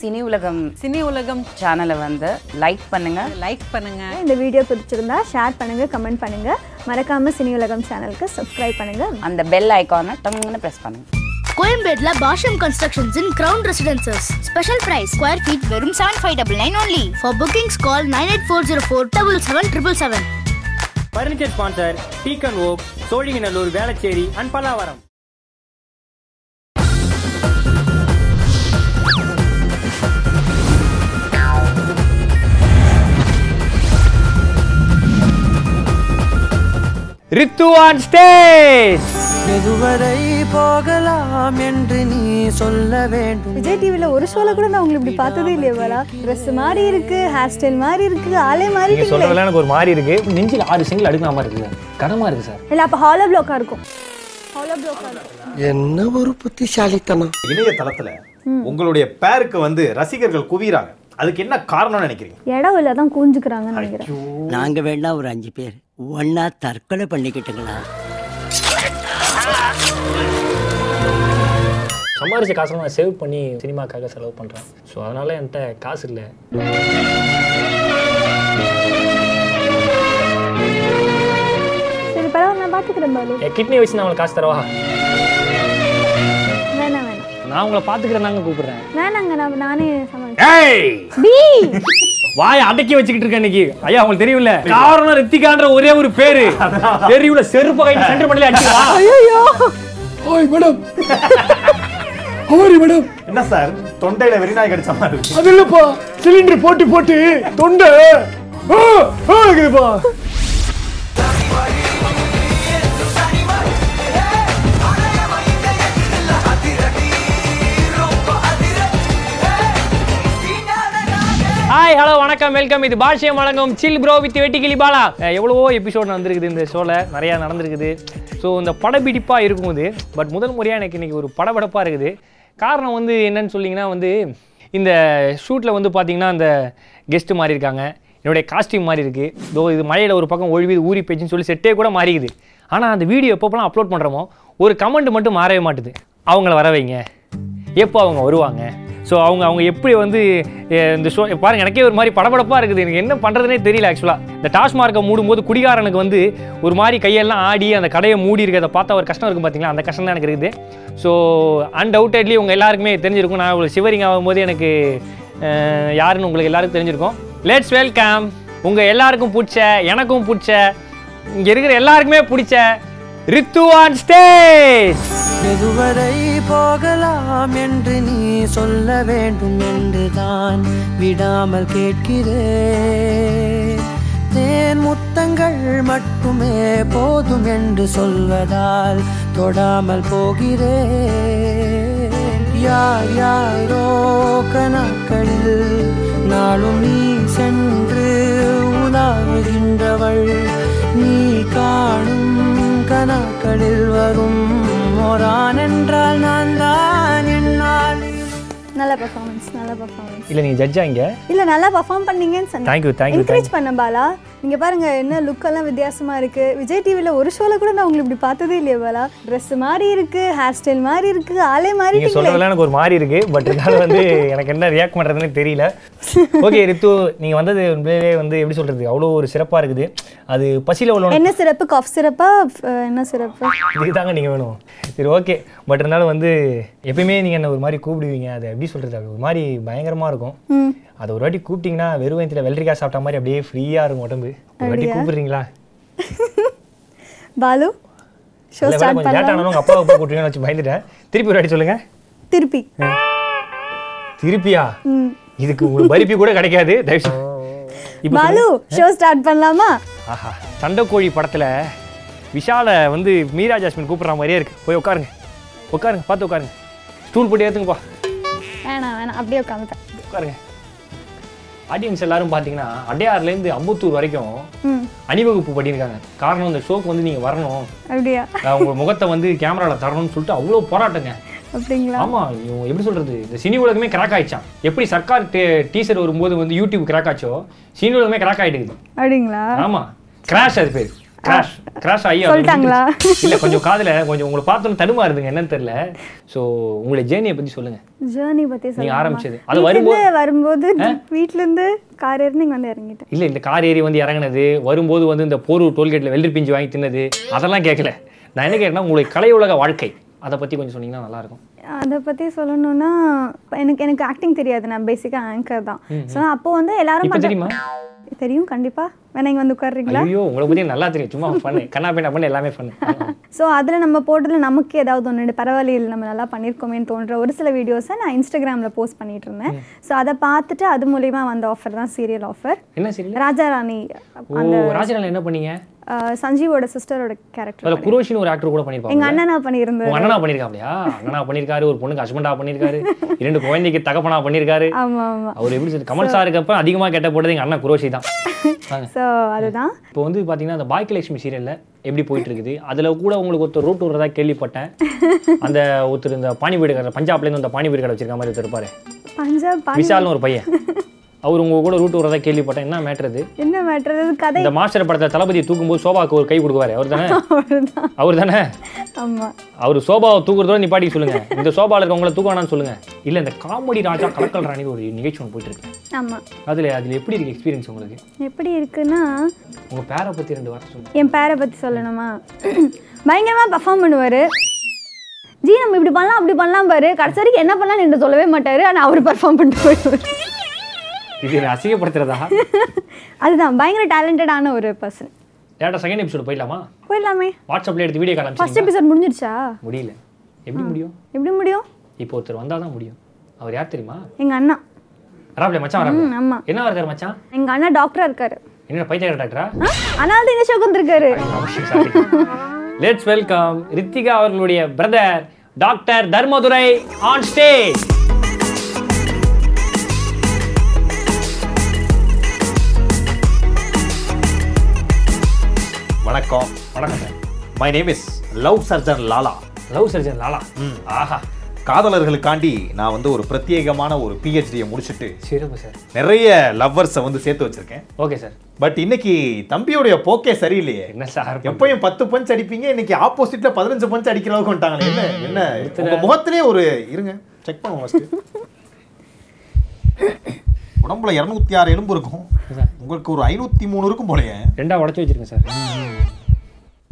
Cine உலகம் cine உலகம் சேனலை வந்து லைக் பண்ணுங்க. லைக் பண்ணுங்க. இந்த வீடியோ பிடிச்சிருந்தா ஷேர் பண்ணுங்க கமெண்ட் பண்ணுங்க. மறக்காம சினி உலகம் சேனலுக்கு சப்ஸ்கிரைப் பண்ணுங்க. அந்த பெல் ஐக்கானை டங்குன்னு ப்ரெஸ் பண்ணுங்க. கோயம்பேட்ல Baashyaam constructions in ground residences special price square feet வெறும் seven five double nine only for bookings call nine eight four zero four double seven triple seven furniture sponsor teak n oak Sholinganallur Velachery and Pallavaram Rithu on stage. எதுவரை போகலாம் என்று நீ சொல்ல வேண்டும். விஜய் டிவில ஒரு ஷோல கூட நான் உங்களை இப்படி பார்த்ததே இல்லையே பாலா ட்ரெஸ் மாதிரி இருக்கு ஹேர் ஸ்டைல் மாதிரி இருக்கு ஆளே மாதிரி நீங்க சொல்றதெல்லாம் எனக்கு ஒரு மாதிரி இருக்கு. நெஞ்சில் ஆறு சிங்கிள் அடுக்கிற மாதிரி இருக்கு. கனமா இருக்கு சார். இல்ல அப்ப ஹாலோ பிளாக்கா இருக்கும். ஹாலோ பிளாக்கா இருக்கும். என்ன ஒரு புத்திசாலித்தனம். இணையதளத்துல உங்களுடைய பேருக்கு வந்து ரசிகர்கள் குவிறாங்க அதுக்கு என்ன காரணம்னு நினைக்கிறீங்க? இடம் இல்ல தான் கூஞ்சுக்கிறாங்கன்னு நினைக்கிறேன். நாங்க வேணா ஒரு அஞ்சு பேர். ஒன்னா தற்கொலை பண்ணிக்கிட்டுங்களா? சம்பாரிச்ச காசெல்லாம் நான் சேவ் பண்ணி சினிமாக்காக செலவு பண்றேன். ஸோ அதனால என்கிட்ட காசு இல்லை. சரி பரவாயில்ல நான் பாலு. என் கிட்னி வச்சு நான் உங்களுக்கு காசு தரவா? வேணாம் வேணாம் நான் உங்களை பாத்துக்கிறேன் தாங்க கூப்பிடுறேன். வேணாங்க நான் நானே பி! வாயை அடக்கி வச்சுக்கிட்டு இருக்கேன் இன்னைக்கு. ஐயா உங்களுக்கு தெரியும்ல? காரணம் ரித்திகான்ற ஒரே ஒரு பேரு. தெரியும்ல செருப்பு கை சென்டர் பண்ணல அடிச்சுக்கலாம் ஐயோ ஓய் மேடம். ஹவரி மேடம். என்ன சார்? தொண்டையில வெறிநாய் கடிச்ச மாதிரி இருக்கு. அது இல்லப்பா. சிலிண்டர் போட்டு போட்டு தொண்டை. இருக்குதுப்பா ஹாய் ஹலோ வணக்கம் வெல்கம் இது பாஷ்யம் வழங்கும் சில் ப்ரோ வித் வெட்டி கிளிபாலா எவ்வளவோ எபிசோட் நடந்திருக்குது இந்த ஷோவில் நிறையா நடந்திருக்குது. ஸோ இந்த படப்பிடிப்பாக இருக்கும் இது. பட் முதல் முறையாக எனக்கு இன்றைக்கி ஒரு படபடப்பாக இருக்குது. காரணம் வந்து என்னன்னு சொல்லிங்கன்னா வந்து இந்த ஷூட்டில் வந்து பார்த்தீங்கன்னா அந்த கெஸ்ட்டு மாதிரி இருக்காங்க. என்னுடைய காஸ்டியூம் மாறி இருக்குது இதோ இது மழையில் ஒரு பக்கம் ஒழுவி ஊறி போச்சுன்னு சொல்லி செட்டே கூட மாறிக்குது. ஆனால் அந்த வீடியோ எப்பப்போலாம் அப்லோட் பண்ணுறோமோ ஒரு கமெண்ட் மட்டும் மாறவே மாட்டுது. அவங்கள வர வைங்க. எப்போ அவங்க வருவாங்க? ஸோ அவங்க அவங்க எப்படி வந்து இந்த ஷோ பாருங்க எனக்கே ஒரு மாதிரி படபடப்பாக இருக்குது. எனக்கு என்ன பண்ணுறதுனே தெரியல ஆக்சுவலாக இந்த டாஸ்மார்க்கை மூடும்போது குடிகாரனுக்கு வந்து ஒரு மாதிரி கையெல்லாம் ஆடி அந்த கடையை மூடி இருக்கிறத பார்த்தா ஒரு கஷ்டம் இருக்கும் பார்த்தீங்களா அந்த கஷ்டம் தான் எனக்கு இருக்குது. ஸோ அன்டவுட்டட்லி உங்கள் எல்லாருக்குமே தெரிஞ்சிருக்கும். நான் உங்களுக்கு சிவரிங் ஆகும்போது எனக்கு யாருன்னு உங்களுக்கு எல்லாருக்கும் தெரிஞ்சிருக்கும். லெட்ஸ் வெல்கம் உங்கள் எல்லாருக்கும் பிடிச்ச எனக்கும் பிடிச்ச இங்கே இருக்கிற எல்லாருக்குமே பிடிச்ச ரித்து ஆன் ஸ்டேஜ் எதுவரை போகலாம் என்று நீ சொல்ல வேண்டும் என்று தான் விடாமல் கேட்கிறேன். தேன் முத்தங்கள் மட்டுமே போதும் என்று சொல்வதால் தொடாமல் போகிறேன். யார் யாரோ கணக்களில் நாளும் நீ சென்று உலாவுகின்றவள். நீ காணும் கணக்களில் வரும் ஓரான் என்றால் நான் தான் என்னால். நல்ல பெர்ஃபார்மன்ஸ் நல்ல பெர்ஃபார்மன்ஸ் இல்லை நீங்கள் ஜட்ஜா இங்கே? இல்ல நல்லா பெர்ஃபார்ம் பண்ணீங்கன்னு சொன்னேன். Thank you, thank you, encourage பண்ண பாலா. நீங்க பாருங்க என்ன லுக் எல்லாம் வித்தியாசமா இருக்கு. விஜய் டிவில ஒரு ஷோல கூட நான் உங்களை இப்படி பார்த்ததே இல்லையே பாலா. Dress மாதிரி இருக்கு ஹேர் ஸ்டைல் மாதிரி இருக்கு ஆளே மாதிரி நீங்க சொல்றதெல்லாம் எனக்கு ஒரு மாதிரி இருக்கு பட் இருந்தாலும் வந்து எனக்கு என்ன ரியாக்ட் பண்றதுன்னு தெரியல. ஓகே ரித்து நீங்க வந்தது உண்மையிலே வந்து எப்படி சொல்றது அவ்வளோ ஒரு சிறப்பா இருக்குது. அது பசியில உள்ள என்ன சிறப்பு? காஃப் சிறப்பா? அஹ், என்ன சிறப்பு? இதுக்கு தாங்க நீங்க வேணும். சரி ஓகே பட் இருந்தாலும் வந்து எப்பயுமே நீங்க என்ன ஒரு மாதிரி கூப்பிடுவீங்க அது எப்படி சொல்றது அது ஒரு மாதிரி பயங்கரமா இருக்கும். அதை ஒரு வாட்டி கூப்பிட்டீங்கன்னா வெறும் வயத்துல வெள்ளரிக்காய் சாப்பிட்ட மாதிரி அப்படியே ஃப்ரீயா இருக்கும் உடம்பு. ஒரு வாட்டி கூப்பிடுறீங்களா? பாலு ஷோ ஸ்டார்ட் லேட் பண்ணலாம் ஆனாலும் உங்க அப்பா அப்பா கூப்பிட்டீங்கன்னு வச்சு பயந்துட்டேன். திருப்பி ஒரு வாட்டி சொல்லுங்க. திருப்பி. திருப்பியா? இதுக்கு உங்களுக்கு பருப்பி கூட கிடைக்காது. தயவு பாலு ஷோ ஸ்டார்ட் பண்ணலாமா? ஆஹா சண்டைக்கோழி படத்துல விஷாலை வந்து மீரா ஜாஸ்மின் கூப்பிடுற மாதிரியே இருக்கு. போய் உட்காருங்க. உட்காருங்க பார்த்து உட்காருங்க. ஸ்டூல் போட்டு ஏற்றுங்கப்பா வேணாம் வேணாம். அப்படியே உட்காந்துட்டேன் உட்காருங்க. ஆடியன்ஸ் எல்லாரும் பார்த்தீங்கன்னா அடையாறுலேருந்து அம்பத்தூர் வரைக்கும் அணிவகுப்பு பண்ணியிருக்காங்க. காரணம் இந்த ஷோக்கு வந்து நீங்கள் வரணும். அப்படியா? உங்க முகத்தை வந்து கேமராவில் தரணும்னு சொல்லிட்டு அவ்வளோ போராட்டங்க. அப்படிங்களா? ஆமா இவங்க எப்படி சொல்றது? இந்த சினி உலகமே கிராக் ஆயிடுச்சான் எப்படி சர்க்கார் டீசர் வரும்போது வந்து யூடியூப் கிராக் ஆச்சோ சினி உலகமே கிராக் ஆயிடுது. அப்படிங்களா? ஆமா கிராஷ் அது பேர். கிராஷ் கிராஷ் ஐயா சொல்லிட்டாங்களா? இல்ல கொஞ்சம் காதுல கொஞ்சம் உங்களை பார்த்தோன்னு தடுமா இருந்துங்க என்னன்னு தெரியல. சோ உங்களுடைய ஜேர்னியை பத்தி சொல்லுங்க. ஜேர்னி நீங்க சொல்லுங்க ஆரம்பிச்சது. அது வரும்போது- வரும்போது வீட்ல இருந்து கார் ஏறி நீங்க வந்து இறங்கிட்டேன் இல்ல இந்த கார் ஏறி வந்து இறங்குனது வரும்போது வந்து இந்த போரூர் டோல்கேட்ல வெள்ளரி பிஞ்சு வாங்கி தின்னது அதெல்லாம் கேட்கல நான் என்ன கேட்டேன்னா உங்களுடைய கலை உலக வாழ்க்கை. அதை பத்தி கொஞ்சம் சொன்னீங்கன்னா நல்லா இருக்கும் அதை பற்றி சொல்லணும்னா எனக்கு எனக்கு ஆக்டிங் தெரியாது. நான் பேசிக்காக ஆங்கர் தான். ஸோ அப்போ வந்து எல்லாரும் தெரியுமா? தெரியும் கண்டிப்பா. வேணா இங்க வந்து உட்காருறீங்களா? ஐயோ உங்களை பத்தி நல்லா தெரியும். சும்மா பண்ணு. கண்ணா பின்னா பண்ணு எல்லாமே பண்ணு. ஸோ அதில் நம்ம போட்டதில் நமக்கு ஏதாவது ஒன்று பரவாயில்லையே நம்ம நல்லா பண்ணியிருக்கோமேன்னு தோன்ற ஒரு சில வீடியோஸை நான் இன்ஸ்டாகிராமில் போஸ்ட் பண்ணிட்டு இருந்தேன். ஸோ அதை பார்த்துட்டு அது மூலிமா வந்த ஆஃபர் தான் சீரியல் ஆஃபர் என்ன சரி ராஜா ராணி ஓ ராஜநாள் என்ன பண்ணீங்க? சஞ்சீவோட சிஸ்டரோட கேரக்டர் அதுல குரோஷின்னு ஒரு ஆக்டர் கூட எங்க பண்ணிருப்பாங்க அண்ணனா பண்ணியிருந்தாரு உங்க அண்ணனா பண்ணிருக்காப்லையா அண்ணனா பண்ணிருக்காரு ஒரு பொண்ணுக்கு ஹஸ்பண்டா பண்ணிருக்காரு இரண்டு குழந்தைக்கு தகப்பனா பண்ணிருக்காரு ஆமா ஆமா. அவர் எப்படி சொல்லி கமல் சாருக்கு அப்ப அதிகமா கெட்ட போட்டது எங்க அண்ணன் குரோஷி தான். ஸோ அதுதான். இப்போ வந்து பாத்தீங்கன்னா அந்த பாக்கியலட்சுமி சீரியல்ல எப்படி போயிட்டு இருக்குது அதுல கூட உங்களுக்கு ஒருத்தர் ரூட் விடுறதா கேள்விப்பட்டேன். அந்த ஒருத்தர் இந்த பானிபூரி கடை பஞ்சாப்ல இருந்து அந்த பானிபூரி கடை வச்சிருக்க மாதிரி ஒருத்தர் இருப்பாரு. பஞ்சாப் விஷால்னு ஒரு பையன். அவர் உங்க கூட ரூட் விடுறதா கேள்விப்பட்டேன். என்ன மேட்ரு அது? என்ன மேட்ரு கதை. இந்த மாஸ்டர் படத்தை தளபதி தூக்கும்போது சோபாக்கு ஒரு கை கொடுக்குவாரு. அவர் தானே? அவர் தானே ஆமா. அவர் சோபாவை தூக்குறதோட நிப்பாட்டி சொல்லுங்க. இந்த சோபாவில் இருக்கவங்கள தூக்க வேணாம்னு சொல்லுங்க. இல்ல இந்த காமெடி ராஜா கலக்கல் ராணி ஒரு நிகழ்ச்சி ஒன்று போயிட்டு இருக்கு. ஆமா. அதுல அதுல எப்படி இருக்கு எக்ஸ்பீரியன்ஸ் உங்களுக்கு? எப்படி இருக்குன்னா உங்க பேரை பத்தி ரெண்டு வார்த்தை சொல்லுங்க. என் பேரை பற்றி சொல்லணுமா? பயங்கரமா பெர்ஃபார்ம் பண்ணுவாரு. ஜி நம்ம இப்படி பண்ணலாம் அப்படி பண்ணலாம் பாரு. கடைசி வரைக்கும் என்ன பண்ணலாம்னு என்று சொல்லவே மாட்டாரு. ஆனா அவர் பெர்ஃபார்ம் பண்ணிட்டு போயிடுவார். இது அசிங்கப்படுத்துறதா? அதுதான் பயங்கர டேலண்டடான ஒரு பர்சன் டேட்டா செகண்ட் எபிசோடு போயிடலாமா? போயிடலாமே. வாட்ஸ்அப்ல எடுத்து வீடியோ கால் ஃபர்ஸ்ட் எபிசோட் முடிஞ்சிருச்சா முடியல. எப்படி முடியும்? எப்படி முடியும்? இப்போ ஒருத்தர் வந்தால் தான் முடியும். அவர் யார் தெரியுமா? எங்க அண்ணா. வராப்ல மச்சான் வராப்ல? ஆமா. என்ன இருக்கார் மச்சான்? எங்க அண்ணா டாக்டரா இருக்காரு. என்ன பைத்தியக்கார டாக்டரா ஆ? அதனால தான் இந்த ஷோக்கு வந்திருக்காரு. லெட்ஸ் வெல்கம் ரித்திகா அவர்களுடைய brother doctor Dharmadurai on stage வணக்கம். வணக்கம். Sir my name is love surgeon Lala love surgeon Lala ஆஹா. காதலர்களுக்காண்டி நான் வந்து ஒரு பிரத்யேகமான ஒரு பிஹெச்டியை முடிச்சுட்டு சிறப்பு சார் நிறைய லவ்வர்ஸை வந்து சேர்த்து வச்சிருக்கேன். ஓகே சார் பட் இன்னைக்கு தம்பியோடைய போக்கே சரியில்லையே. என்ன சார் எப்பயும் பத்து பஞ்ச் அடிப்பீங்க இன்னைக்கு ஆப்போசிட்ல பதினஞ்சு பஞ்ச் அடிக்கிற அளவுக்கு வந்துட்டாங்களே. என்ன என்ன? முகத்திலே ஒரு இருங்க. செக் பண்ணுவோம் ஃபர்ஸ்ட் உடம்புல இருநூத்தி ஆறு எலும்பு இருக்கும். உங்களுக்கு ஒரு ஐநூத்தி மூணு இருக்கும் போலயே. ரெண்டா உடச்சி வச்சிருக்கேன் சார்.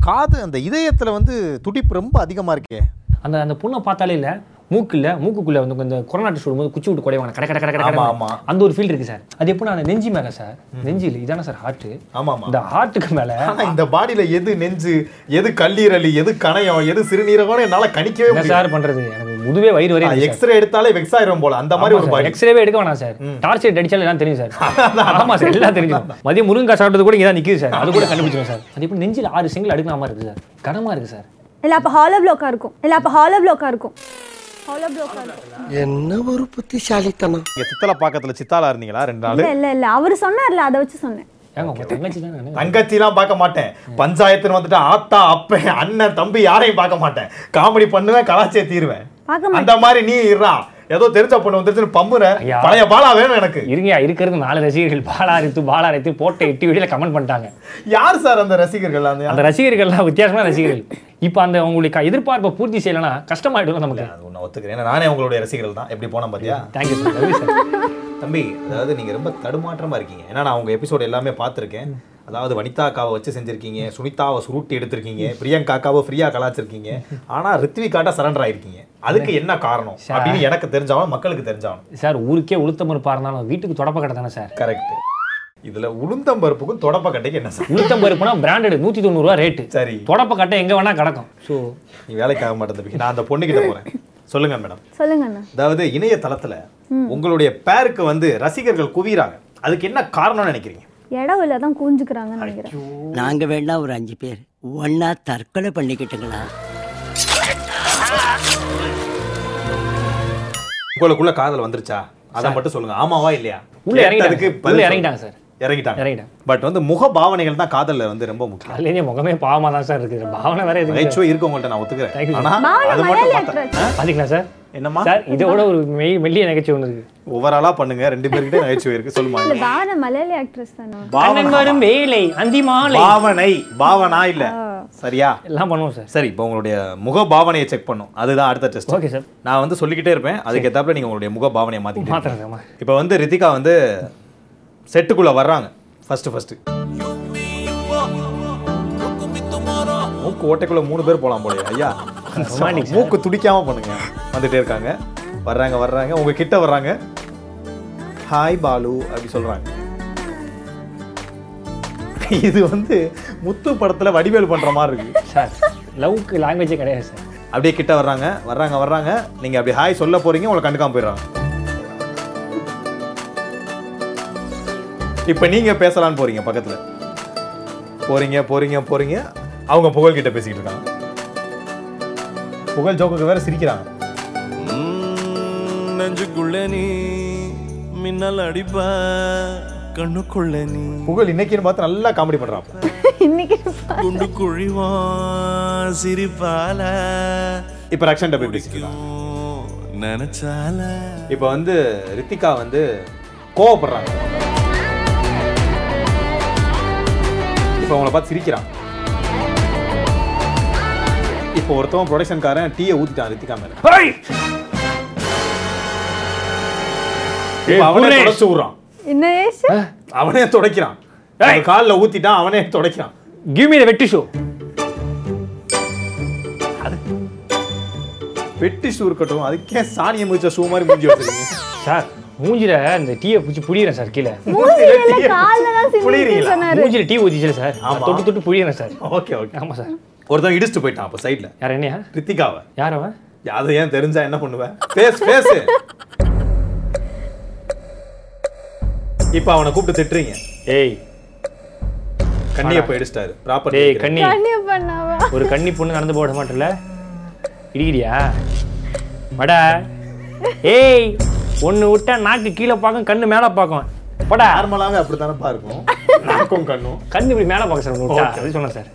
காது அந்த இதயத்துல வந்து துடிப்பு ரொம்ப அதிகமா இருக்கே. அந்த அந்த பொண்ணை பார்த்தாலே இல்ல மூக்குல மூக்குக்குள்ள வந்து இந்த கொரோனா டெஸ்ட் விடும்போது குச்சி விட்டு குடைவாங்க. கடை கடை கடை கடை. அந்த ஒரு ஃபீல் இருக்கு சார். அது எப்போ நான் நெஞ்சி மேல சார். நெஞ்சில் இதானே சார் ஹார்ட் ஆமா இந்த ஹார்ட்டுக்கு மேல இந்த பாடியில எது நெஞ்சு எது கல்லீரல் எது கணையம் எது சிறுநீரகம் என்னால கணிக்கவே சார் பண்றது? எனக்கு முதுவே வயிறு சார். எக்ஸ்ரே எடுத்தாலே வெக்ஸ் ஆயிரும் போல. அந்த மாதிரி ஒரு பாடி எக்ஸ்ரேவே எடுக்க வேணாம் சார் டார்ச் லைட் அடிச்சாலும் எல்லாம் தெரியும் சார் ஆமா சார் எல்லாம் தெரிஞ்சிடும் மதியம் முருங்கா சாப்பிட்டது கூட இங்கே தான் நிக்குது சார் அது கூட கண்டுபிடிச்சிடும் சார் அது எப்படி நெஞ்சில் ஆறு சிங்கிள் அடுக்கிற மாதிரி இருக்கு சார் கனமா இருக்கு சார் இல்ல அப்ப ஹாலோ பிளாக்கா இருக்கும். இல்ல அப்ப ஹாலோ பிளாக்கா இருக்கும். ஹாலோ பிளாக்கா இருக்கும். என்ன ஒரு புத்திசாலித்தனம்? சித்தல பாக்கத்துல சித்தாலா இருந்தீங்களா ரெண்டு நாள்? இல்ல இல்ல இல்ல. அவர் சொன்னார்ல அதை வச்சு சொன்னேன். தங்கச்சிலாம் பார்க்க மாட்டேன். பஞ்சாயத்துன்னு வந்துட்டு ஆத்தா அப்பன் அண்ணன் தம்பி யாரையும் பார்க்க மாட்டேன். காமெடி பண்ணுவேன் கலாச்சியை தீருவேன். அந்த மாதிரி நீ இருறா ஏதோ தெரிஞ்ச பொண்ணு வந்துருச்சுன்னு பம்புற. பழைய பாலா வேணும் எனக்கு. இருங்கயா இருக்கிறது நாலு ரசிகர்கள். பாலா அரைத்து பாலா அரைத்து போட்ட எட்டு வீடியோல கமெண்ட் பண்ணிட்டாங்க. யார் சார் அந்த ரசிகர்கள் அந்த? ரசிகர்கள்லாம் வித்தியாசமான ரசிகர்கள். இப்போ அந்த உங்களுக்கு எதிர்பார்ப்பை பூர்த்தி செய்யலைன்னா கஷ்டமாயிடும் நமக்கு. அது ஒண்ணு ஒத்துக்கிறேன். ஏன்னா நானே உங்களுடைய ரசிகர்கள் தான். எப்படி போனோம் பாத்தியா? தேங்க்யூ சார் தம்பி அதாவது நீங்க ரொம்ப தடுமாற்றமா இருக்கீங்க. ஏன்னா நான் உங்க எபிசோட் எல்லாமே பார்த்திருக்கேன். அதாவது வனிதா அக்காவை வச்சு செஞ்சிருக்கீங்க சுனிதாவை சுருட்டி எடுத்திருக்கீங்க பிரியங்கா அக்காவை ஃப்ரீயா கலாச்சிருக்கீங்க ஆனா ரித்விகாட்ட சரண்டர் ஆயிருக்கீங்க. அதுக்கு என்ன காரணம்? அப்படின்னு எனக்கு தெரிஞ்சாலும் மக்களுக்கு தெரிஞ்சாலும். சார் ஊருக்கே உளுத்தம்பருப்பா இருந்தாலும் வீட்டுக்கு தொடப்ப கடை தானே சார்? கரெக்ட் இதுல உளுந்தம் பருப்புக்கும் தொடப்ப கட்டைக்கு என்ன சார்? உளுத்தம்பருப்புனா பிராண்டட் நூற்றி தொண்ணூறுரூவா ரேட்டு சரி. தொடப்ப கட்டை எங்கே வேணா கிடக்கும். ஸோ நீ வேலைக்கு ஆக மாட்டேன் தம்பி. நான் அந்த பொண்ணுகிட்ட போறேன். சொல்லுங்க மேடம் சொல்லுங்க அதாவது இணையதளத்துல உங்களுடைய பேருக்கு வந்து ரசிகர்கள் குவிறாங்க அதுக்கு என்ன காரணம்னு நினைக்கிறீங்க? இடம் இல்ல தான் கூஞ்சுக்கிறாங்கன்னு நினைக்கிறேன் நாங்க வேணா ஒரு அஞ்சு பேர் ஒன்னா தற்கொலை பண்ணிக்கிட்டுங்களா? உங்களுக்குள்ள காதல் வந்துருச்சா? அதை மட்டும் சொல்லுங்க. ஆமாவா இல்லையா? உள்ள இறங்கிட்டாங்க உள்ள. இறங்கிட்டாங்க சார். இறங்கிட்டாங்க. இறங்கிட்டாங்க. பட் வந்து முக பாவனைகள் தான் காதல்ல வந்து ரொம்ப முக்கியம். அதுலேயே முகமே பாவமாக தான் சார் இருக்குது. பாவனை வேற எதுவும் நகைச்சுவை இருக்கு உங்கள்ட்ட நான் ஒத்துக்கிறேன். ஆனா அது மட்டும். பாத்தீங்களா சார்? என்னம்மா? சார் இதோட ஒரு மெய் மெல்லிய நகைச்சுவை ஒன்று இருக்கு. ஓவராலா பண்ணுங்க. ரெண்டு பேர்கிட்ட நகைச்சுவை இருக்கு. சொல்லுமா இல்ல பாவனா மலையாளி ஆக்ட்ரஸ் தானே? அண்ணன் வரும் வேலை அந்தி மாலை பாவனை பாவனா இல்ல. சரியா? எல்லாம் பண்ணுவோம் சார். சரி இப்போ உங்களுடைய முக பாவனையை செக் பண்ணும். அதுதான் அடுத்த டெஸ்ட் ஓகே சார் நான் வந்து சொல்லிக்கிட்டே இருப்பேன். அதுக்கு ஏத்தாப்புல நீங்க உங்களுடைய முக பாவனையை மாத்திக்கிட்டு இப்போ வந்து ரித்திகா வந்து செட்டுக்குள்ள வர்றாங்க. ஃபர்ஸ்ட் ஃபர்ஸ்ட் மூக்கு ஓட்டைக்குள்ள மூணு பேர் போலாம் போலயே ஐயா. மூக்கு துடிக்காம பண்ணுங்க. வந்துட்டே இருக்காங்க. வர்றாங்க வர்றாங்க. உங்க கிட்ட வர்றாங்க. ஹாய் பாலு அப்படி சொல்றாங்க. இது வந்து முத்து படத்துல வடிவேல் பண்ற மாதிரி இருக்கு. சார் லவ்க்கு லாங்குவேஜே கிடையாது சார். அப்படியே கிட்ட வர்றாங்க. வர்றாங்க வர்றாங்க. நீங்க அப்படி ஹாய் சொல்ல போறீங்க உங்களை கண்டுக்காம போயிடுறாங்க. இப்போ நீங்க பேசலாம்னு போறீங்க பக்கத்துல. போறீங்க போறீங்க போறீங்க. அவங்க புகழ் கிட்ட பேசிக்கிட்டு இருக்காங்க. புகழ் ஜோக்குக்கு வேற சிரிக்கிறாங்க. நெஞ்சுக்குள்ள நீ மின்னல் அடிப்ப கண்ணுக்குள்ள நீ. புகழ் இன்னைக்குன்னு பார்த்து நல்லா காமெடி பண்றான். இன்னைக்கு குண்டு குழிவா சிரிப்பால. இப்போ ரக்ஷன் டபுள் பேசிக்கலாம் நினைச்சால. இப்போ வந்து ரித்திகா வந்து கோவப்படுறாங்க. இப்போ அவங்கள பார்த்து சிரிக்கிறான். இப்போ ஒருத்தவன் ப்ரொடக்ஷன்காரன் டீயை ஊத்திட்டான் ரித்திகா மேல. அவனே. தொடச்சு விடுறான். அவனே துடைக்கிறான். காலில் ஊத்திட்டான் அவனே துடைக்கிறான். கிவ் மீ த வெட்டி ஷோ வெட்டி ஷூ இருக்கட்டும் அதுக்கே சாணியை முடிச்ச ஷூ மாதிரி முடிஞ்சு வச்சிருக்கீங்க. சார் மூஞ்சில இந்த டீயை பிடிச்சி புடிக்கிறேன் சார் கீழே. மூஞ்சில டீ ஊத்திச்சு சார். தொட்டு தொட்டு புழியறேன் சார். Okay okay. ஆமா சார். ஒருத்தன் இடிச்சுட்டு போயிட்டான் அப்போ சைடில் யார் என்னையா? ரித்திகாவை. யார் அவன்? அது ஏன் தெரிஞ்சா என்ன பண்ணுவேன் பேசு பேசு. இப்போ அவனை கூப்பிட்டு திட்டுறீங்க. ஏய். கண்ணியை போய் அடிச்சிட்டாரு ப்ராப்பர் டேய் கண்ணி. கண்ணிய பண்ணாவா ஒரு கன்னி பொண்ணு நடந்து போட மாட்டல இடிக்கிறியா? வடா. ஏய் ஒன்னு விட்டா நாக்கு கீழே பார்க்கும் கண்ணு மேலே பார்க்கும். படா. நார்மலாவே அப்படித்தானப்பா இருக்கும்? நாக்கும் கண்ணும். கண்ணு இப்படி மேலே பார்க்க சார் சொன்னேன் சார்.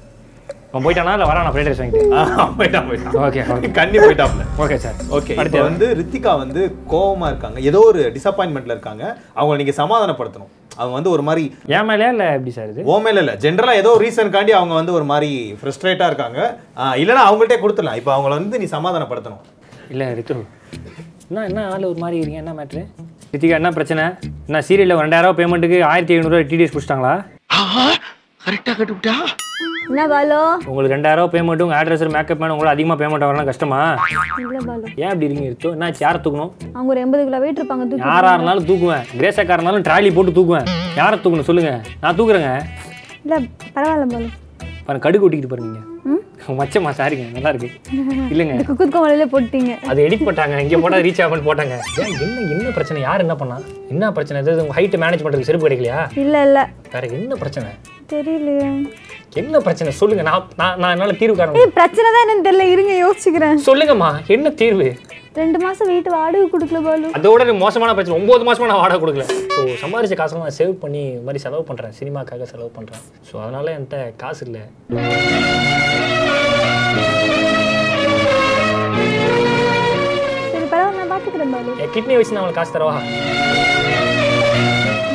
அவன் போயிட்டானா? இல்லை வரானா? ஃப்ரைட் ரைஸ் வாங்கிட்டு? ஆ, போயிட்டான் போயிட்டான். Okay okay. கண்ணி போயிட்டாப்ல. Okay sir. ஓகே அடுத்து வந்து ரித்திகா வந்து கோவமா இருக்காங்க. ஏதோ ஒரு டிசப்பாயின்மெண்ட்ல இருக்காங்க. அவங்க நீங்க சமாதானப்படுத்தணும். அவங்க வந்து ஒரு மாதிரி ஏன் மேலேயா இல்லை எப்படி சார் இது? ஓமேல இல்ல ஜென்ரலா ஏதோ ரீசன்காண்டி அவங்க வந்து ஒரு மாதிரி ஃப்ரஸ்ட்ரேட்டா இருக்காங்க. ஆ, இல்லைன்னா அவங்கள்ட்டே கொடுத்துடலாம். இப்போ அவங்கள வந்து நீ சமாதானப்படுத்தணும். இல்லை ரித்து. என்ன என்ன ஆள் ஒரு மாதிரி இருக்கீங்க? என்ன மேட்ரு ரித்திகா என்ன பிரச்சனை? என்ன சீரியலில் ரெண்டாயிரம் பேமெண்ட்டுக்கு ஆயிரத்தி ஐநூறுரூவா டிடிஎஸ் பிடிச்சிட்டாங்களா? கரெக்டா கட்டுவிட்டா என்ன பாலு? உங்களுக்கு ரெண்டாயிரம் பேமெண்ட் உங்கள் ஆட்ரஸர் மேக்கப் மேன் உங்களுக்கு அதிகமாக பேமெண்ட் வரலாம் கஷ்டமா? இல்ல பாலு. ஏன் அப்படி இருக்கீங்க? ரித்து என்ன யாரை தூக்கணும்? அவங்க ஒரு எண்பது கிலோ வெயிட் இருப்பாங்க தூக்கி யாரா இருந்தாலும் தூக்குவேன். கிரேசக்காரா இருந்தாலும் ட்ராலி போட்டு தூக்குவேன். யாரை தூக்கணும் சொல்லுங்க. நான் தூக்குறேங்க. இல்ல பரவாயில்ல பாலு. பாருங்க கடுகு ஒட்டிக்கிட்டு பாருங்க. மச்சமா சாரிங்க நல்லா இருக்கு. இல்லைங்க. குக்குத் கோமலையில போட்டீங்க. அது எடிட் பண்ணிட்டாங்க இங்கே போட்டால் ரீச் ஆகும்னு போட்டாங்க. ஏன் என்ன என்ன பிரச்சனை? யார் என்ன பண்ணா? என்ன பிரச்சனை? எதாவது உங்கள் ஹைட்டை மேனேஜ் பண்ணுறதுக்கு செருப்பு கிடைக்கலையா? இல்ல இல்ல. வேற என்ன பிரச்சனை? தெரியலையே. என்ன பிரச்சனை? சொல்லுங்க நான் நான் என்னால் தீர்வு காரணம் பிரச்சனை தான் என்னன்னு தெரியல. இருங்க யோசிச்சுக்கிறேன். சொல்லுங்கம்மா என்ன தீர்வு? ரெண்டு மாசம் வீட்டு வாடகை கொடுக்கல பாலு. அதோட மோசமான பிரச்சனை. ஒம்பது மாசமா நான் வாடகை கொடுக்கல. ஸோ சம்பாரிச்ச காசெல்லாம் நான் சேவ் பண்ணி இந்த மாதிரி செலவு பண்ணுறேன் சினிமாக்காக செலவு பண்ணுறேன் ஸோ அதனால என்கிட்ட காசு இல்லை. சரி பரவாயில்ல நான் பாத்துக்கிறேன் பாலு. என் கிட்னி வச்சு நான் உங்களுக்கு காசு தரவா?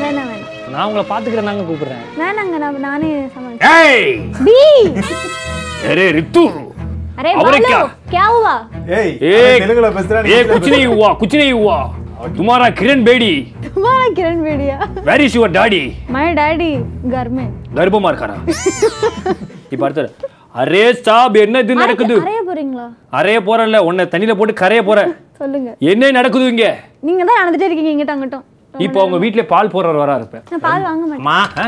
வேணாம் வேணாம். நான் உங்களை பார்த்துக்கிறேன் தாங்க கூப்பிடுறேன். வேணாங்க நான் நானே சமாளி ஏய்! பி! அரே ரித்து! अरे அவரை बालो क्या? क्या हुआ ஏய் ஏய், அவன் தெலுங்குல பேசுறான் நீ ए இங்கிலீஷ்ல कुछ नहीं हुआ कुछ नहीं हुआ तुम्हारा किरण बेड़ी तुम्हारा किरण बेड़िया where is your daddy my daddy घर में கர்ப்பமா இருக்காரா இப்ப அடுத்தது அரே சாப் என்ன இது நடக்குது அறைய போறீங்களா அறைய போறேன்ல உன்னை தண்ணியில போட்டு கரைய போற சொல்லுங்க என்ன நடக்குது இங்க நீங்க தான் நடந்துட்டே இருக்கீங்க இங்கிட்ட அங்கிட்டும் இப்போ உங்க வீட்ல பால் போறவர் வரா இருப்பேன் நான் பால் வாங்க மாட்டேன். அம்மா ஆ?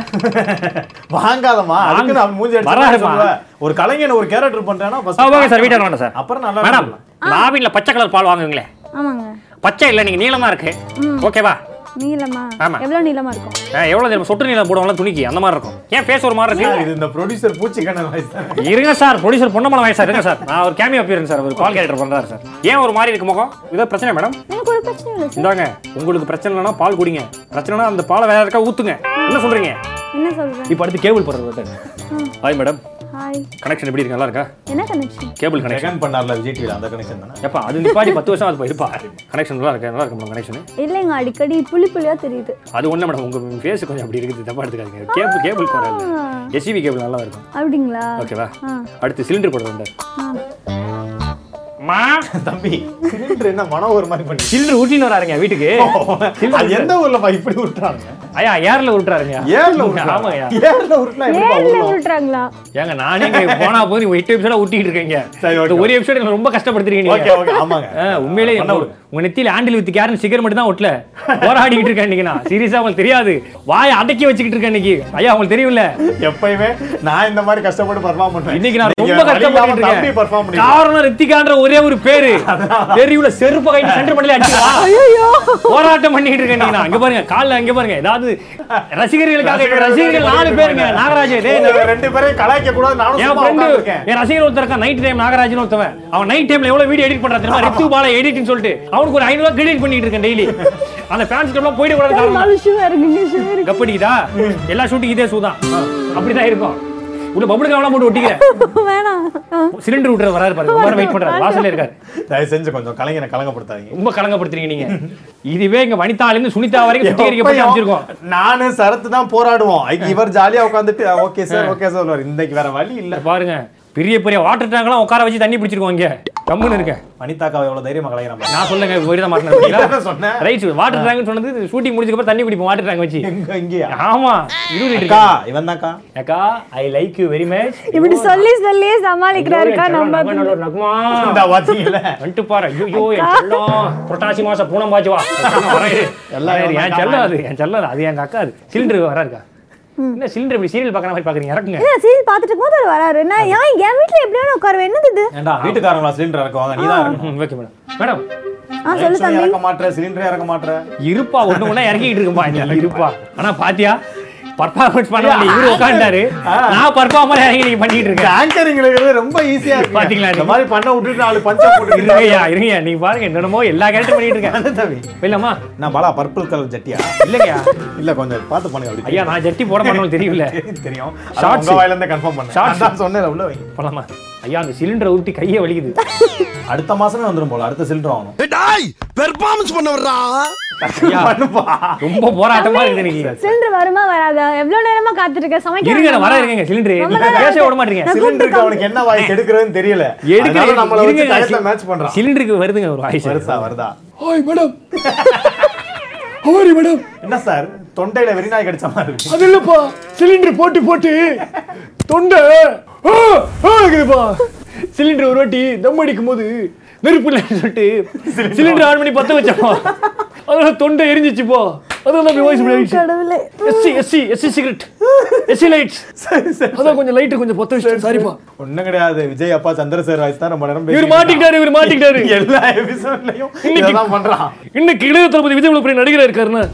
வாங்காதம்மா. அதுக்கு நான் மூஞ்சி. அடிச்சு. ஒரு கலைஞன் ஒரு கேரக்டர் பண்றானா first ஆ, ஓகே சார் வீட்டார் வேண்டாம் சார். அப்புறம் நல்லா மேடம் வீட்டில் பச்சை கலர் பால் வாங்குவீங்களே. ஆமாங்க. பச்சை இல்லை நீங்க நீளமா இருக்கு. ஓகேவா? நீளமா? ஆமா. எவ்வளவு நீளமா இருக்கும்? எவ்வளவு தெரியுமா சொட்டு நீளம் போடுவாங்களா? துணிக்கு. அந்த மாதிரி இருக்கும். ஏன் பேச ஒரு மாதிரி இருக்கு? இது இந்த ப்ரொடியூசர் வாய்ஸ் தானே. இருங்க சார். ப்ரொடியூசர் பொன்னமலை வாங்க சார் இருங்க சார். நான் ஒரு கேமியோ அப்பியரன்ஸ் சார். ஒரு கால் கேரக்டர் பண்றாரு சார். ஏன் ஒரு மாதிரி இருக்கு முகம்? இதோ பிரச்சனை மேடம் எனக்கு ஒரு பிரச்சனை இல்லை இந்தாங்க. உங்களுக்கு பிரச்சனை இல்லைனா பால் குடிங்க. பிரச்சனைனா அந்த பாலை வேற யாருக்கா ஊத்துங்க. என்ன சொல்றீங்க? என்ன சொல்றேன்? இப்போ அடுத்து கேபிள் போடுறது ஹாய் மேடம் ஹாய் கனெக்ஷன் எப்படி இருக்கு? நல்லா இருக்கா? என்ன கனெக்ஷன் கேபிள் கனெக்ஷன் பண்ணார்ல விஜய் டிவில அந்த கனெக்ஷன் தானே? எப்பா அது நிப்பாடி பத்து வருஷம் அது போயிருப்பா கனெக்ஷன் நல்லா இருக்கா? நல்லா இருக்கும் கனெக்ஷன் இல்லைங்க அடிக்கடி புள்ளி புள்ளியா தெரியுது. அது ஒன்றும் மேடம் உங்க ஃபேஸ் கொஞ்சம் அப்படி இருக்குது தப்பா எடுத்துக்காதீங்க. கேபிள் கேபிள் குரல் எஸ்சிபி கேபிள் நல்லா இருக்கும். அப்படிங்களா? ஓகேவா. அடுத்து சிலிண்டர் போடுறது உண்டு மா? தம்பி சிலிண்டர் என்ன மனம் ஒரு மாதிரி பண்ணி சிலிண்டர் ஊட்டின்னு வராருங்க வீட்டுக்கு. அது எந்த ஊர்லப்பா இப்படி விட்டுறாங்க ஐயா ஏர்ல விட்டுறாருங்க ஏர்ல ஆமாங்க ஏர்ல? விட்டுறாங்களா ஏங்க நானே இங்க போனா போது நீங்க எட்டு எபிசோட ஊட்டிட்டு இருக்கீங்க. சரி, ஒரு எபிசோட் ரொம்ப கஷ்டப்படுத்திருக்கீங்க ஓகே ஓகே ஆமாங்க. உண்மையிலேயே பண்ண. உங்க நெத்தியில ஆண்டில் வித்து கேரன் சிகர் மட்டும் தான் ஒட்டல. போராடிக்கிட்டு இருக்கேன் இன்னைக்கு நான். சீரியஸா உங்களுக்கு தெரியாது. வாயை அடக்கி வச்சுக்கிட்டு இருக்கேன் இன்னைக்கு. ஐயா உங்களுக்கு தெரியும்ல. எப்பயுமே நான் இந்த மாதிரி கஷ்டப்பட்டு பர்ஃபார்ம் பண்ணுவேன். இன்னைக்கு நான் ரொம்ப கஷ்டப்பட்டு இருக்கேன். பண்ணிருக்கீங்க. காரணம் ரித்திகான்ற ஒரே ஒரு பேரு. தெரியுல செருப்பு கைட்டு சென்டர் பண்ணல அடிச்சுக்கலாம் போராட்டம் பண்ணிட்டு இருக்கேன் நான். இங்க பாருங்க கால்ல அங்க பாருங்க. ஏதாவது ரசிகர்களுக்காக இப்ப ரசிகர்கள் நாலு பேருங்க. நாகராஜ் ரெண்டு பேரையும் கலாய்க்க கூடாது நானும் என் ஃப்ரெண்டு ரசிகர் ஒருத்தர் இருக்கான் நைட் டைம் நாகராஜன் ஒருத்தவன். அவன் நைட் டைம்ல எவ்வளவு வீடியோ எடிட் பண்றான் தெரியுமா? ரித்து பால எடிட்னு சொல்லிட்டு. அவனுக்கு ஒரு ஐநூறு கிரெடிட் பண்ணிட்டு இருக்கேன் டெய்லி அந்த ஃபேன்ஸ் கிளப்லாம் போயிட கூடாது கப்படிக்குதா எல்லா ஷூட்டிங் இதே ஷூ தான். அப்படிதான் இருக்கும். உள்ள பபுள் கவலாம் போட்டு ஒட்டிக்கிறேன் வேணாம். சிலிண்டர் விட்டுற வராரு பாருங்க. ரொம்ப வெயிட் பண்றாரு. வாசல்ல இருக்காரு. தயவு செஞ்சு கொஞ்சம் கலைஞனை கலங்கப்படுத்தாதீங்க. ரொம்ப கலங்கப்படுத்துறீங்க நீங்க. இதுவே இங்க வனிதால இருந்து சுனிதா வரைக்கும் சுத்திகரிக்கப்பட்டு அமைச்சிருக்கோம். நானு சரத்து தான் போராடுவோம். இவர் ஜாலியா உட்காந்துட்டு ஓகே சார் ஓகே சார் இன்னைக்கு வேற வழி இல்ல. பாருங்க. பெரிய பெரிய வாட்டர் டேங்க்லாம் உட்கார வச்சு தண்ணி பிடிச்சிருக்கோம் இங்க. கம்முன்னு இருக்கேன் வனிதாக்காவை எவ்வளவு தைரியமா கலைஞர் நான் சொல்லுங்க போய் தான் என்ன சொன்னேன்? மாட்டேன் ரைட் வாட்டர் டேங்க் சொன்னது ஷூட்டிங் முடிஞ்சதுக்கு அப்புறம் தண்ணி குடிப்போம் வாட்டர் டேங்க் வச்சு. எங்க இங்கேயா? ஆமா இருபது அக்கா இவன் தான்க்கா. அக்கா I like you very much இப்படி சொல்லி சொல்லியே சமாளிக்கிறாருக்கா நம்ம நகுமா இந்த பாத்தீங்களா? வந்துட்டு பாரு ஐயோ என் செல்லம். புரட்டாசி மாசம் பூனம் பாச்சு வா. எல்லாம் என் செல்லம் அது என் செல்லம் அது. அது எங்க அக்கா அது. சிலிண்டர் வராருக்கா என்ன சிலிண்டர் இப்படி சீரியல் பார்க்குற மாதிரி பாக்குறீங்க இறக்குங்க. இல்ல சீரியல் பார்த்துட்டு இருக்கும்போது அவர் வராரு. நான் ஏன் என் வீட்ல எப்படியான உட்காருவேன்? என்னது இது? ஏண்டா வீட்டுக்காரங்களா சிலிண்டர் இறக்குவாங்க? நீ தான் இறக்கணும். Okay madam. மேடம் ஆ சொல்லு தம்பி. இறக்க மாட்டேற சிலிண்டரே இறக்க மாட்டேற இருப்பா ஒண்ணு ஒண்ணா இறக்கிட்டு இருக்கும்பா இருப்பா. ஆனா பாத்தியா? பர்ஃபார்மன்ஸ் பண்ண வேண்டிய இவரு உட்காந்துட்டாரு நான் பர்ஃபார்மர் இறங்கி நீங்க பண்ணிட்டு இருக்கேன். ஆங்கரிங்கிறது ரொம்ப ஈஸியா இருக்கு பாத்தீங்களா இந்த? மாதிரி பண்ண விட்டுட்டு நாலு பஞ்சா போட்டு இருங்கய்யா இருங்கய்யா நீங்க பாருங்க என்னமோ எல்லா கேரக்டர் பண்ணிட்டு இருக்கேன். தம்பி. இல்லம்மா நான் பாலா பர்பிள் கலர் ஜட்டியா இல்லைங்கய்யா இல்ல கொஞ்சம் பார்த்து பண்ணுங்க அப்படி. ஐயா நான் ஜட்டி போட மாட்டோம்னு தெரியல தெரியும். ஷார்ட்ஸ் வாயில இருந்து கன்ஃபார்ம் பண்ணேன். நான் சொன்னேன் உள்ள வைங்க. போலாமா? ஐயா அந்த சிலிண்டரை ஊட்டி கையை வலிக்குது. அடுத்த மாசமே வந்துரும் போல அடுத்த சிலிண்டர் வாங்கணும். டாய் பெர்ஃபார்மன்ஸ் பண்ண வர்றா? ரொம்ப போராட்டமா இருக்கு இன்னைக்கு சிலிண்டர் வருமா வராதா? எவ்வளவு நேரமா காத்துட்டு இருக்க சமைக்க இருங்க வர இருக்கேங்க சிலிண்டர். நீங்க பேச விட மாட்டீங்க. சிலிண்டருக்கு அவனுக்கு என்ன வாய்ஸ் எடுக்கிறதுன்னு தெரியல. அதனால நம்மள வச்சு டயத்தை மேட்ச் பண்றான் சிலிண்டருக்கு வருதுங்க ஒரு வாய்ஸ். வருதா வருதா. Hi madam. ஹாய் மேடம் என்ன சார்? தொண்டையில வெறிநாய் கடிச்ச மாதிரி இருக்கு. அது இல்லப்பா. சிலிண்டர் போட்டு போட்டு. தொண்டை. இருக்குதுப்பா சிலிண்டர் ஒரு வாட்டி தம் அடிக்கும் போது நெருப்பு இல்லைன்னு சொல்லிட்டு சிலிண்டர் ஆன் பண்ணி பத்த வச்சோம். அதனால தொண்டை எரிஞ்சிச்சுப்போ அதனால அப்படி வாய்ஸ் ஆயிடுச்சு கடவுளே. SC SC SC cigarette SC lights அதான் கொஞ்சம் லைட் கொஞ்சம் பத்த வச்சு சாரிப்பா ஒண்ணும் கிடையாது. விஜய் அப்பா சந்திரசேகர் வாய்ஸ் தான் ரொம்ப நேரம் இவர் மாட்டிக்கிட்டாரு இவர் மாட்டிக்கிட்டாரு. எல்லா எபிசோட்லயும் இன்னைக்கு- இதெல்லாம் பண்றான். இன்னைக்கு இளைய தளபதி விஜய் பெரிய நடிகரா இருக்காருன்னா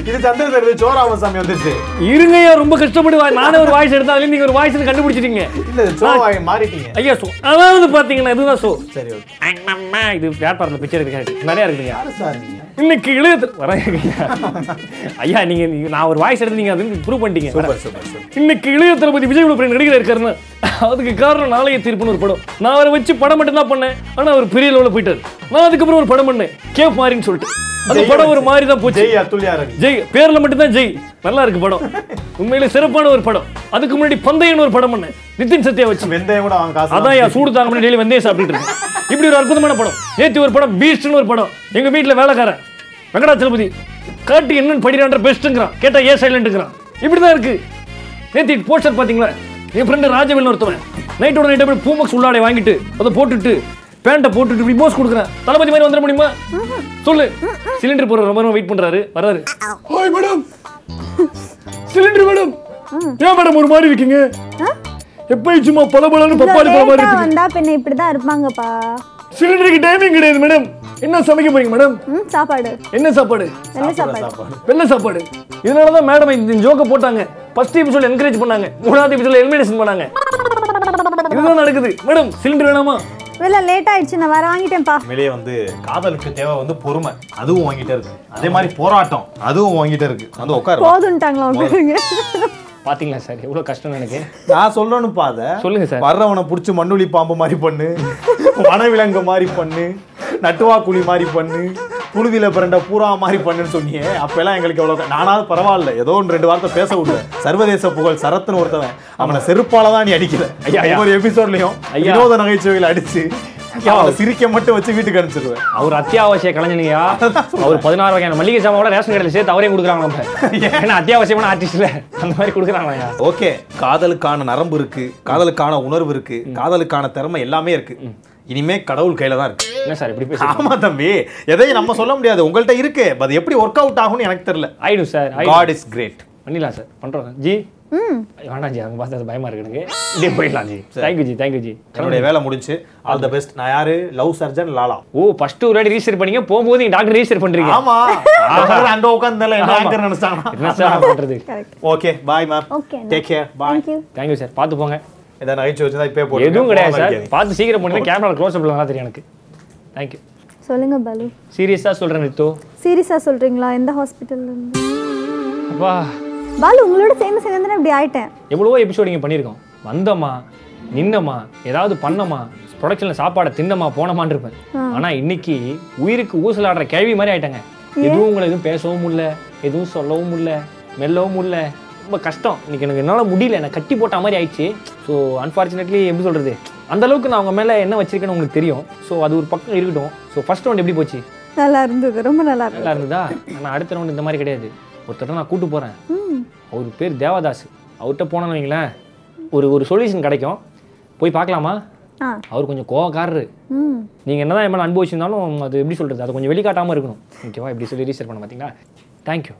இது சந்திரசேகர் சோராமசாமி வந்துருச்சு இருங்கய்யா ரொம்ப கஷ்டப்பட்டு நானே ஒரு வாய்ஸ் எடுத்தா அதுல நீங்க ஒரு வாய்ஸ் கண்டுபிடிச்சிட்டீங்க. இல்ல சோவாய் மாறிட்டீங்க. ஐயா சோ அதாவது பாத்தீங்கன்னா இதுதான் சோ சரி ஓகே அம்மா, இது வியாபாரத்தில் பிக்சர் இருக்கு நிறைய இருக்குதுங்க. சார் நீங்க? இன்னைக்கு இளைய வரேன் ஐயா. நீங்க நான் ஒரு வாய்ஸ் எடுத்து நீங்க அது ப்ரூவ் பண்ணிட்டீங்க. Super super super. இன்னைக்கு இளைய தளபதி விஜய் பெரிய நடிகர் இருக்காருன்னா. அதுக்கு காரணம் நாளைய தீர்ப்புன்னு ஒரு படம். நான் அவரை வச்சு படம் மட்டும் தான் பண்ணேன். ஆனா அவர் பெரிய லெவலில் போயிட்டாரு. நான் அதுக்கப்புறம் ஒரு படம் பண்ணேன். கேப் மாறின்னு சொல்லிட்டு. அந்த படம் ஒரு. மாதிரி தான் போச்சு. ஜெய் பேர்ல மட்டும்தான் ஜெய். நல்லா இருக்கு படம். உண்மையிலே சிறப்பான ஒரு படம். அதுக்கு முன்னாடி பந்தயம்னு ஒரு படம் பண்ணேன். நிதின் சத்யா வச்சு. வெந்தயம் கூட அதான் என் சூடு தாங்க முடியல டெய்லி வெந்தயம் சாப்பிட்டுட்டு இருக்கேன் இப்படி ஒரு அற்புதமான படம். நேத்தி ஒரு படம். பீஸ்ட்னு ஒரு படம். எங்க வீட்டுல வேலைக்காரன். வெங்கடாச்சலபதி காட்டு என்னன்னு படிக்கிறான்ற பெஸ்ட்டுங்கிறான். கேட்டா ஏ சைலண்ட்டுங்கிறான். இப்படிதான் இருக்கு. நேத்தி போஸ்டர் பாத்தீங்களா என் ஃப்ரெண்டு ராஜவேல்னு ஒருத்தவன். நைட்டோட நைட் அப்படியே பூமக்ஸ் உள்ளாடை வாங்கிட்டு அதை போட்டுட்டு பேண்ட்டை போட்டுட்டு இப்படி போஸ் கொடுக்குறேன். தளபதி மாதிரி வந்துட முடியுமா? சொல்லு. சிலிண்டர் போற ரொம்ப நேரம் வெயிட் பண்றாரு வராரு ஹாய் மேடம் சிலிண்டர் மேடம் ஏன் மேடம் ஒரு மாதிரி இருக்கீங்க? எப்பயும் சும்மா பல பலன்னு பப்பாளி பழம் மாதிரி வந்தா பின்ன இப்படிதான் இருப்பாங்கப்பா. சிலிண்டருக்கு டைமிங் கிடையாது மேடம் என்ன சமைக்க போறீங்க மேடம் ம் சாப்பாடு. என்ன சாப்பாடு? வெள்ளை சாப்பாடு வெள்ளை சாப்பாடு. இதனால தான் மேடம் இந்த ஜோக்க போட்டாங்க. ஃபர்ஸ்ட் எபிசோட் என்கரேஜ் பண்ணாங்க. மூணாவது எபிசோட் எலிமினேஷன் பண்ணாங்க. இதுதான் நடக்குது. மேடம் சிலிண்டர் வேணாமா? வெள்ள லேட் ஆயிடுச்சு. நான் வர வாங்கிட்டேன்ப்பா உண்மையிலேயே வந்து காதலுக்கு தேவை வந்து பொறுமை. அதுவும் வாங்கிட்டே இருக்கு. அதே மாதிரி போராட்டம். அதுவும் வாங்கிட்டே இருக்கு. வந்து உட்காரு போதுன்ட்டாங்களா உட்காருங்க. பாத்தீங்களா சார்? எவ்வளவு கஷ்டம் எனக்கு. நான் சொல்லணும்ப்பா அதை. சொல்லுங்க சார். வர்றவனை புடிச்சு மண்ணுளி பாம்பு மாதிரி பண்ணு. வனவிலங்கு மாதிரி பண்ணு நட்டுவா குழி மாதிரி பண்ணு புழுதியில பிறண்ட பூரா மாதிரி பண்ணுன்னு சொன்னியே. அப்பெல்லாம் எங்களுக்கு எவ்வளவு நானாவது பரவாயில்ல. ஏதோ ஒன்று ரெண்டு வார்த்தை பேச விடல சர்வதேச புகழ் சரத்துன்னு ஒருத்தவன். அவனை செருப்பால தான் நீ அடிக்கல. ஐயா. ஒவ்வொரு எபிசோட்லயும் ஐயா. வினோத நகைச்சுவைகள் அடிச்சு சிரிக்க மட்டும் வச்சு வீட்டுக்கு அனுப்பிச்சிருவேன். அவர் அத்தியாவசிய கலைஞனியா அவர் பதினாறு வகையான மளிகை சாமான் ரேஷன் கடையில் சேர்த்து அவரே கொடுக்குறாங்க ஏன்னா அத்தியாவசியமான ஆர்டிஸ்ட்ல அந்த மாதிரி கொடுக்குறாங்க ஓகே. காதலுக்கான நரம்பு இருக்கு. காதலுக்கான உணர்வு இருக்கு. காதலுக்கான திறமை எல்லாமே இருக்கு. இனிமே கடவுள் கையில தான் இருக்கு. என்ன சார் இப்படி பேசி ஆமா தம்பி. எதையும் நம்ம சொல்ல முடியாது. உங்கள்ட்ட இருக்கு. அது எப்படி ஒர்க் அவுட் ஆகும்னு எனக்கு தெரியல. ஆயிடும் சார் காட் இஸ் கிரேட் பண்ணிடலாம் சார் பண்றோம் ஜி? வேண்டாம் ஜி. அவங்க பார்த்து பயமா இருக்கு எனக்கு. இப்படியே போயிடலாம் ji. Thank you ji. Thank you ji. என்னுடைய வேலை முடிஞ்சு. ஆல் த பெஸ்ட் நான் யாரு? லவ் சர்ஜன் லாலா ஓ ஃபர்ஸ்ட் ஒரு வாட்டி ரீசர் பண்ணீங்க. போகும்போது நீங்க டாக்டர் ரீசர் பண்றீங்க. ஆமா. அந்த உட்கார்ந்தால என்ன ஆங்கர் நினைச்சாங்க என்ன சார் பண்றது? Okay bye ma'am okay take care bye thank you sir பார்த்து போங்க. இதை நகைச்சு வச்சுதான் இப்போ போட்டு எதுவும் கிடையாது சார். பார்த்து சீக்கிரம் பண்ணுங்க கேமரா க்ளோஸ் அப்ல நல்லா தெரியும் எனக்கு. தேங்க்யூ சொல்லுங்க பாலு. சீரியஸா சொல்றேன் நித்து. சீரியஸா சொல்றீங்களா? எந்த ஹாஸ்பிட்டல்ல இருந்து? அப்பா. பாலு உங்களோட சேர்ந்து சேர்ந்து இப்படி ஆயிட்டேன். எவ்வளவோ எபிசோட் இங்கே பண்ணியிருக்கோம். வந்தோமா? நின்னமா? ஏதாவது பண்ணமா? ப்ரொடக்ஷனில் சாப்பாடை தின்னமா? போனமான்னு இருப்பேன். ஆனால் இன்னைக்கு உயிருக்கு ஊசலாடுற கேள்வி மாதிரி ஆயிட்டாங்க. எதுவும் உங்களை எதுவும் பேசவும் முடியல. எதுவும் சொல்லவும் முடியல. மெல்லவும் முடியல. ரொம்ப கஷ்டம். இன்னைக்கு எனக்கு என்னால் முடியல. எனக்கு கட்டி போட்ட மாதிரி ஆயிடுச்சு. ஸோ அன்ஃபார்ச்சுனேட்லி எப்படி சொல்கிறது அந்த அளவுக்கு நான் அவங்க மேலே என்ன வச்சிருக்கேன்னு உங்களுக்கு தெரியும். ஸோ அது ஒரு பக்கம் இருக்கட்டும். ஸோ ஃபர்ஸ்ட் ரவுண்ட் எப்படி போச்சு? நல்லா இருந்தது. ரொம்ப நல்லா இருந்தது. நல்லா இருந்ததா? ஆனால் அடுத்த ரவுண்ட் இந்த மாதிரி கிடையாது. ஒருத்தர் நான் கூட்டு போகிறேன் அவர் பேர் தேவதாஸ். அவர்கிட்ட போனோன்னு வைங்களேன். ஒரு ஒரு சொல்யூஷன் கிடைக்கும். போய் பார்க்கலாமா? அவர் கொஞ்சம் கோவக்காரரு. நீங்கள் என்னதான் என் மேலே அனுபவிச்சிருந்தாலும் அது எப்படி சொல்கிறது அதை கொஞ்சம் வெளிக்காட்டாமல் இருக்கணும். ஓகேவா? இப்படி சொல்லி ரீசர் பண்ண பார்த்தீங்களா தேங்க்யூ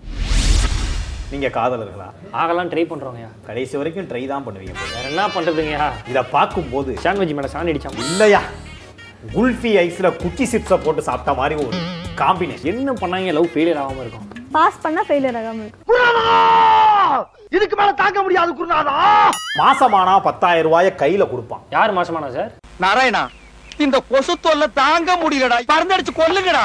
நீங்க காதலர்களா? ஆகலாம் ட்ரை பண்ணுறோங்கய்யா கடைசி வரைக்கும் ட்ரை தான் பண்ணுவீங்க போல. வேற என்ன பண்ணுறதுங்கய்யா இதை பார்க்கும்போது சாண்ட்விச் மேலே சாணி அடிச்சான் இல்லையா? குல்ஃபி ஐஸ்ல குச்சி சிப்ஸை போட்டு சாப்பிட்ட மாதிரி ஒரு காம்பினேஷன் என்ன பண்ணாங்க லவ் ஃபெயிலியர் ஆகாமல் இருக்கும். பாஸ் பண்ணா ஃபெயிலியர் ஆகாம இருக்கும். இதுக்கு மேல தாங்க முடியாது குருநாதா! மாசமானா பத்தாயிரம் ரூபாய கையில கொடுப்பான். யார் மாசமானா சார் நாராயணா இந்த கொசு தொல்லை தாங்க முடியலடா. பறந்தடிச்சு கொல்லுங்கடா.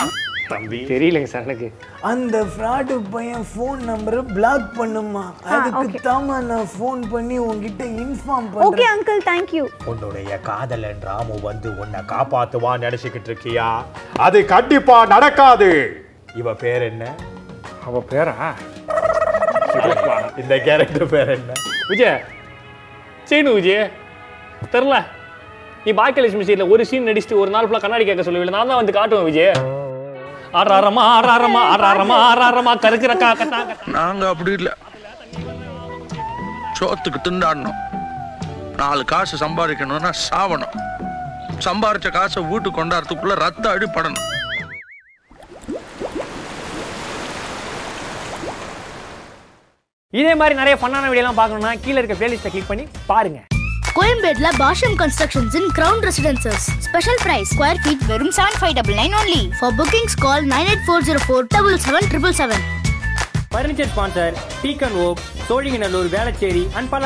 தம்பி. தெரியலங்க சார் எனக்கு. அந்த ஃப்ராடு பையன் ஃபோன் நம்பரை பிளாக் பண்ணுமா? அதுக்கு தாமா நான் ஃபோன் பண்ணி உங்ககிட்ட இன்ஃபார்ம் ஓகே பண்றேன் அங்கிள் தேங்க்யூ உன்னுடைய காதலன் ராமு வந்து உன்னை காப்பாத்துவான்னு நினைச்சுக்கிட்டு இருக்கியா? அது கண்டிப்பா நடக்காது. இவ பேர் என்ன? அவ பேரா? இந்த கேரக்டர் பேர் என்ன? விஜய் சீனு விஜய். தெரில. நீ பாக்கியலட்சுமி சீரில் ஒரு சீன் நடிச்சுட்டு ஒரு நாள் ஃபுல்லாக கண்ணாடி கேட்க சொல்லவில்லை. நான் தான் வந்து காட்டுவேன் விஜய். ஆறாரமா ஆறாரமா ஆறாரமா ஆறாரமா கருக்கிறக்கா கத்தா கத்தா. நாங்க அப்படி இல்ல. சோத்துக்கு திண்டாடணும். நாலு காசு சம்பாதிக்கணும்னா சாவணும். சம்பாரிச்ச காசை வீட்டுக்கு கொண்டாடுறதுக்குள்ள ரத்த அடிப்படணும் இதே மாதிரி நிறைய ஃபன்னான வீடியோலாம் பார்க்கணும்னா கீழே இருக்க பிளேலிஸ்ட்டை கிளிக் பண்ணி பாருங்க. கோயம்பேட்ல Baashyaam constructions in ground residences special price square feet வெறும் seven five double nine only for bookings call nine eight four zero four double seven triple seven furniture sponsor teak n oak Sholinganallur Velachery and பல